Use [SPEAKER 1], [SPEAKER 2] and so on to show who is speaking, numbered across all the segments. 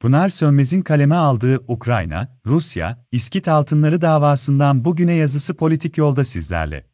[SPEAKER 1] Pınar Sönmez'in kaleme aldığı Ukrayna, Rusya, İskit altınları davasından bugüne yazısı politik yolda sizlerle.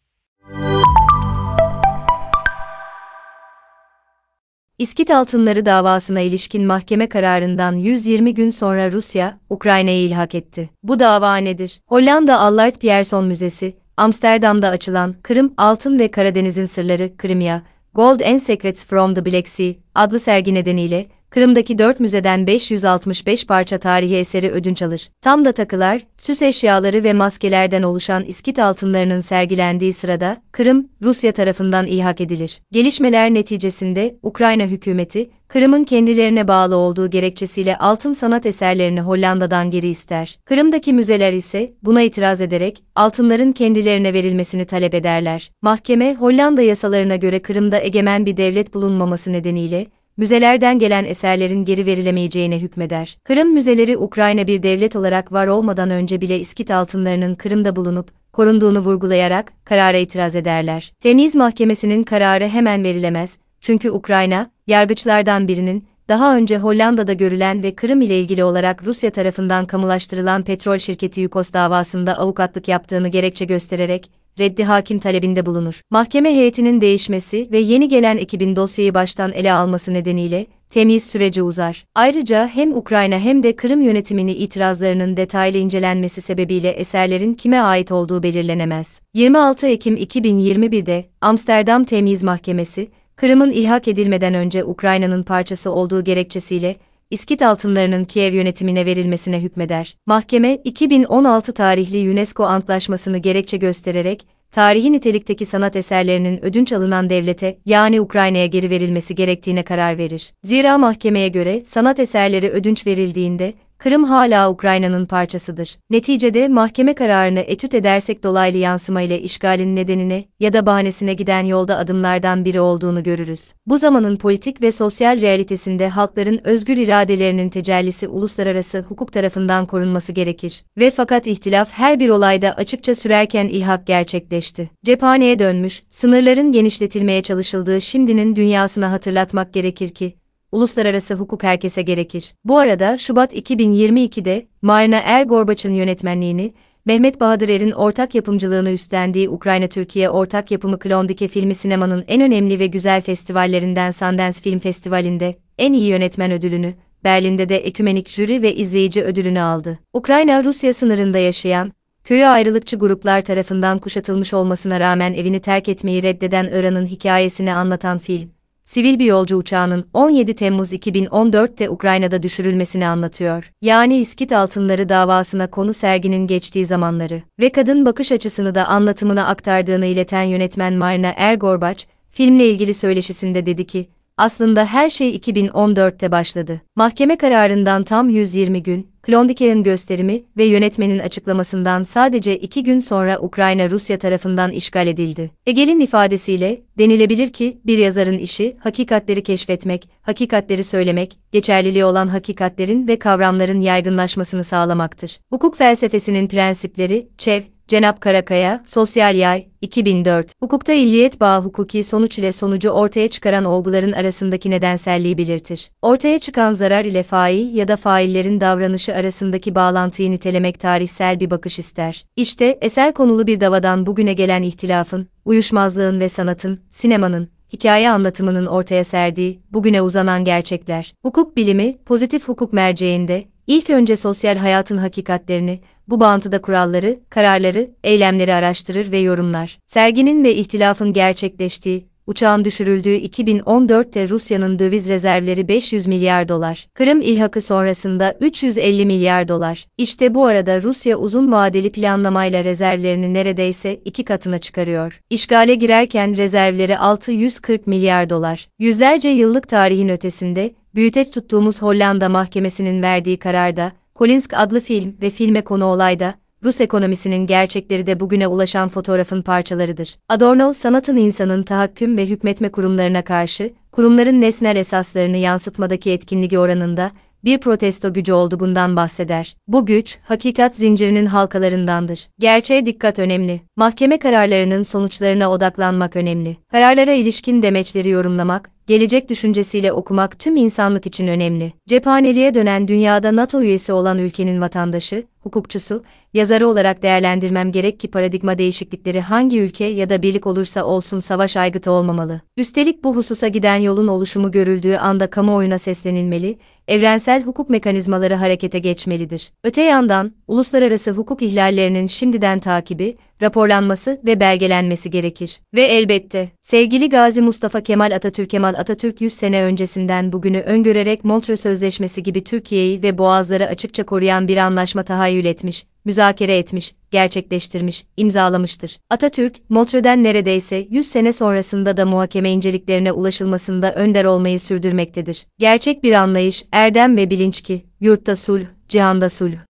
[SPEAKER 2] İskit altınları davasına ilişkin mahkeme kararından 120 gün sonra Rusya, Ukrayna'yı ilhak etti. Bu dava nedir? Hollanda Allard Pierson Müzesi, Amsterdam'da açılan Kırım, Altın ve Karadeniz'in Sırları, Crimea, Gold and Secrets from the Black Sea adlı sergi nedeniyle Kırım'daki 4 müzeden 565 parça tarihi eseri ödünç alır. Tam da takılar, süs eşyaları ve maskelerden oluşan iskit altınlarının sergilendiği sırada Kırım, Rusya tarafından ihak edilir. Gelişmeler neticesinde Ukrayna hükümeti, Kırım'ın kendilerine bağlı olduğu gerekçesiyle altın sanat eserlerini Hollanda'dan geri ister. Kırım'daki müzeler ise buna itiraz ederek altınların kendilerine verilmesini talep ederler. Mahkeme Hollanda yasalarına göre Kırım'da egemen bir devlet bulunmaması nedeniyle müzelerden gelen eserlerin geri verilemeyeceğine hükmeder. Kırım müzeleri Ukrayna bir devlet olarak var olmadan önce bile İskit altınlarının Kırım'da bulunup korunduğunu vurgulayarak karara itiraz ederler. Temiz Mahkemesi'nin kararı hemen verilemez çünkü Ukrayna, yargıçlardan birinin daha önce Hollanda'da görülen ve Kırım ile ilgili olarak Rusya tarafından kamulaştırılan petrol şirketi Yukos davasında avukatlık yaptığını gerekçe göstererek reddi hakim talebinde bulunur. Mahkeme heyetinin değişmesi ve yeni gelen ekibin dosyayı baştan ele alması nedeniyle temyiz süreci uzar. Ayrıca hem Ukrayna hem de Kırım yönetimini itirazlarının detaylı incelenmesi sebebiyle eserlerin kime ait olduğu belirlenemez. 26 Ekim 2021'de Amsterdam Temyiz Mahkemesi, Kırım'ın ilhak edilmeden önce Ukrayna'nın parçası olduğu gerekçesiyle İskit altınlarının Kiev yönetimine verilmesine hükmeder. Mahkeme, 2016 tarihli UNESCO Antlaşması'nı gerekçe göstererek, tarihi nitelikteki sanat eserlerinin ödünç alınan devlete, yani Ukrayna'ya geri verilmesi gerektiğine karar verir. Zira mahkemeye göre sanat eserleri ödünç verildiğinde, Kırım hala Ukrayna'nın parçasıdır. Neticede mahkeme kararını etüt edersek dolaylı yansıma ile işgalin nedenine ya da bahanesine giden yolda adımlardan biri olduğunu görürüz. Bu zamanın politik ve sosyal realitesinde halkların özgür iradelerinin tecellisi uluslararası hukuk tarafından korunması gerekir. Ve fakat ihtilaf her bir olayda açıkça sürerken ilhak gerçekleşti. Cephaneye dönmüş, sınırların genişletilmeye çalışıldığı şimdinin dünyasına hatırlatmak gerekir ki, uluslararası hukuk herkese gerekir. Bu arada Şubat 2022'de Marina Er yönetmenliğini, Mehmet Bahadır Er'in ortak yapımcılığını üstlendiği Ukrayna-Türkiye ortak yapımı Klondike filmi sinemanın en önemli ve güzel festivallerinden Sundance Film Festivali'nde en iyi yönetmen ödülünü, Berlin'de de ekümenik jüri ve izleyici ödülünü aldı. Ukrayna-Rusya sınırında yaşayan, köyü ayrılıkçı gruplar tarafından kuşatılmış olmasına rağmen evini terk etmeyi reddeden Iran'ın hikayesini anlatan film, sivil bir yolcu uçağının 17 Temmuz 2014'te Ukrayna'da düşürülmesini anlatıyor. Yani İskit altınları davasına konu serginin geçtiği zamanları ve kadın bakış açısını da anlatımına aktardığını ileten yönetmen Marina Ergorbaç, filmle ilgili söyleşisinde dedi ki, aslında her şey 2014'te başladı. Mahkeme kararından tam 120 gün, Klondike'nin gösterimi ve yönetmenin açıklamasından sadece iki gün sonra Ukrayna Rusya tarafından işgal edildi. Egel'in ifadesiyle, denilebilir ki, bir yazarın işi, hakikatleri keşfetmek, hakikatleri söylemek, geçerliliği olan hakikatlerin ve kavramların yaygınlaşmasını sağlamaktır. Hukuk felsefesinin prensipleri, Çev, Cenap Karakaya, Sosyal Yay, 2004. Hukukta illiyet bağı hukuki sonuç ile sonucu ortaya çıkaran olguların arasındaki nedenselliği belirtir. Ortaya çıkan zarar ile fail ya da faillerin davranışı arasındaki bağlantıyı nitelemek tarihsel bir bakış ister. İşte eser konulu bir davadan bugüne gelen ihtilafın, uyuşmazlığın ve sanatın, sinemanın, hikaye anlatımının ortaya serdiği, bugüne uzanan gerçekler. Hukuk bilimi, pozitif hukuk merceğinde, ilk önce sosyal hayatın hakikatlerini, bu bağıntıda kuralları, kararları, eylemleri araştırır ve yorumlar. Serginin ve ihtilafın gerçekleştiği, uçağın düşürüldüğü 2014'te Rusya'nın döviz rezervleri 500 milyar dolar. Kırım ilhakı sonrasında 350 milyar dolar. İşte bu arada Rusya uzun vadeli planlamayla rezervlerini neredeyse iki katına çıkarıyor. İşgale girerken rezervleri 640 milyar dolar. Yüzlerce yıllık tarihin ötesinde, büyüteç tuttuğumuz Hollanda mahkemesinin verdiği kararda, Kolinsk adlı film ve filme konu olayda, Rus ekonomisinin gerçekleri de bugüne ulaşan fotoğrafın parçalarıdır. Adorno, sanatın insanın tahakküm ve hükmetme kurumlarına karşı, kurumların nesnel esaslarını yansıtmadaki etkinliği oranında, bir protesto gücü olduğundan bahseder. Bu güç, hakikat zincirinin halkalarındandır. Gerçeğe dikkat önemli. Mahkeme kararlarının sonuçlarına odaklanmak önemli. Kararlara ilişkin demeçleri yorumlamak, gelecek düşüncesiyle okumak tüm insanlık için önemli. Cephaneliğe dönen dünyada NATO üyesi olan ülkenin vatandaşı, hukukçusu, yazarı olarak değerlendirmem gerek ki paradigma değişiklikleri hangi ülke ya da birlik olursa olsun savaş aygıtı olmamalı. Üstelik bu hususa giden yolun oluşumu görüldüğü anda kamuoyuna seslenilmeli, evrensel hukuk mekanizmaları harekete geçmelidir. Öte yandan, uluslararası hukuk ihlallerinin şimdiden takibi, raporlanması ve belgelenmesi gerekir. Ve elbette, sevgili Gazi Mustafa Kemal Atatürk Kemal Atatürk 100 sene öncesinden bugünü öngörerek Montreux Sözleşmesi gibi Türkiye'yi ve boğazları açıkça koruyan bir anlaşma tahayyül etmiş, müzakere etmiş, gerçekleştirmiş, imzalamıştır. Atatürk, Montreux'den neredeyse 100 sene sonrasında da muhakeme inceliklerine ulaşılmasında önder olmayı sürdürmektedir. Gerçek bir anlayış, erdem ve bilinç ki, yurtta sulh, cihanda sulh.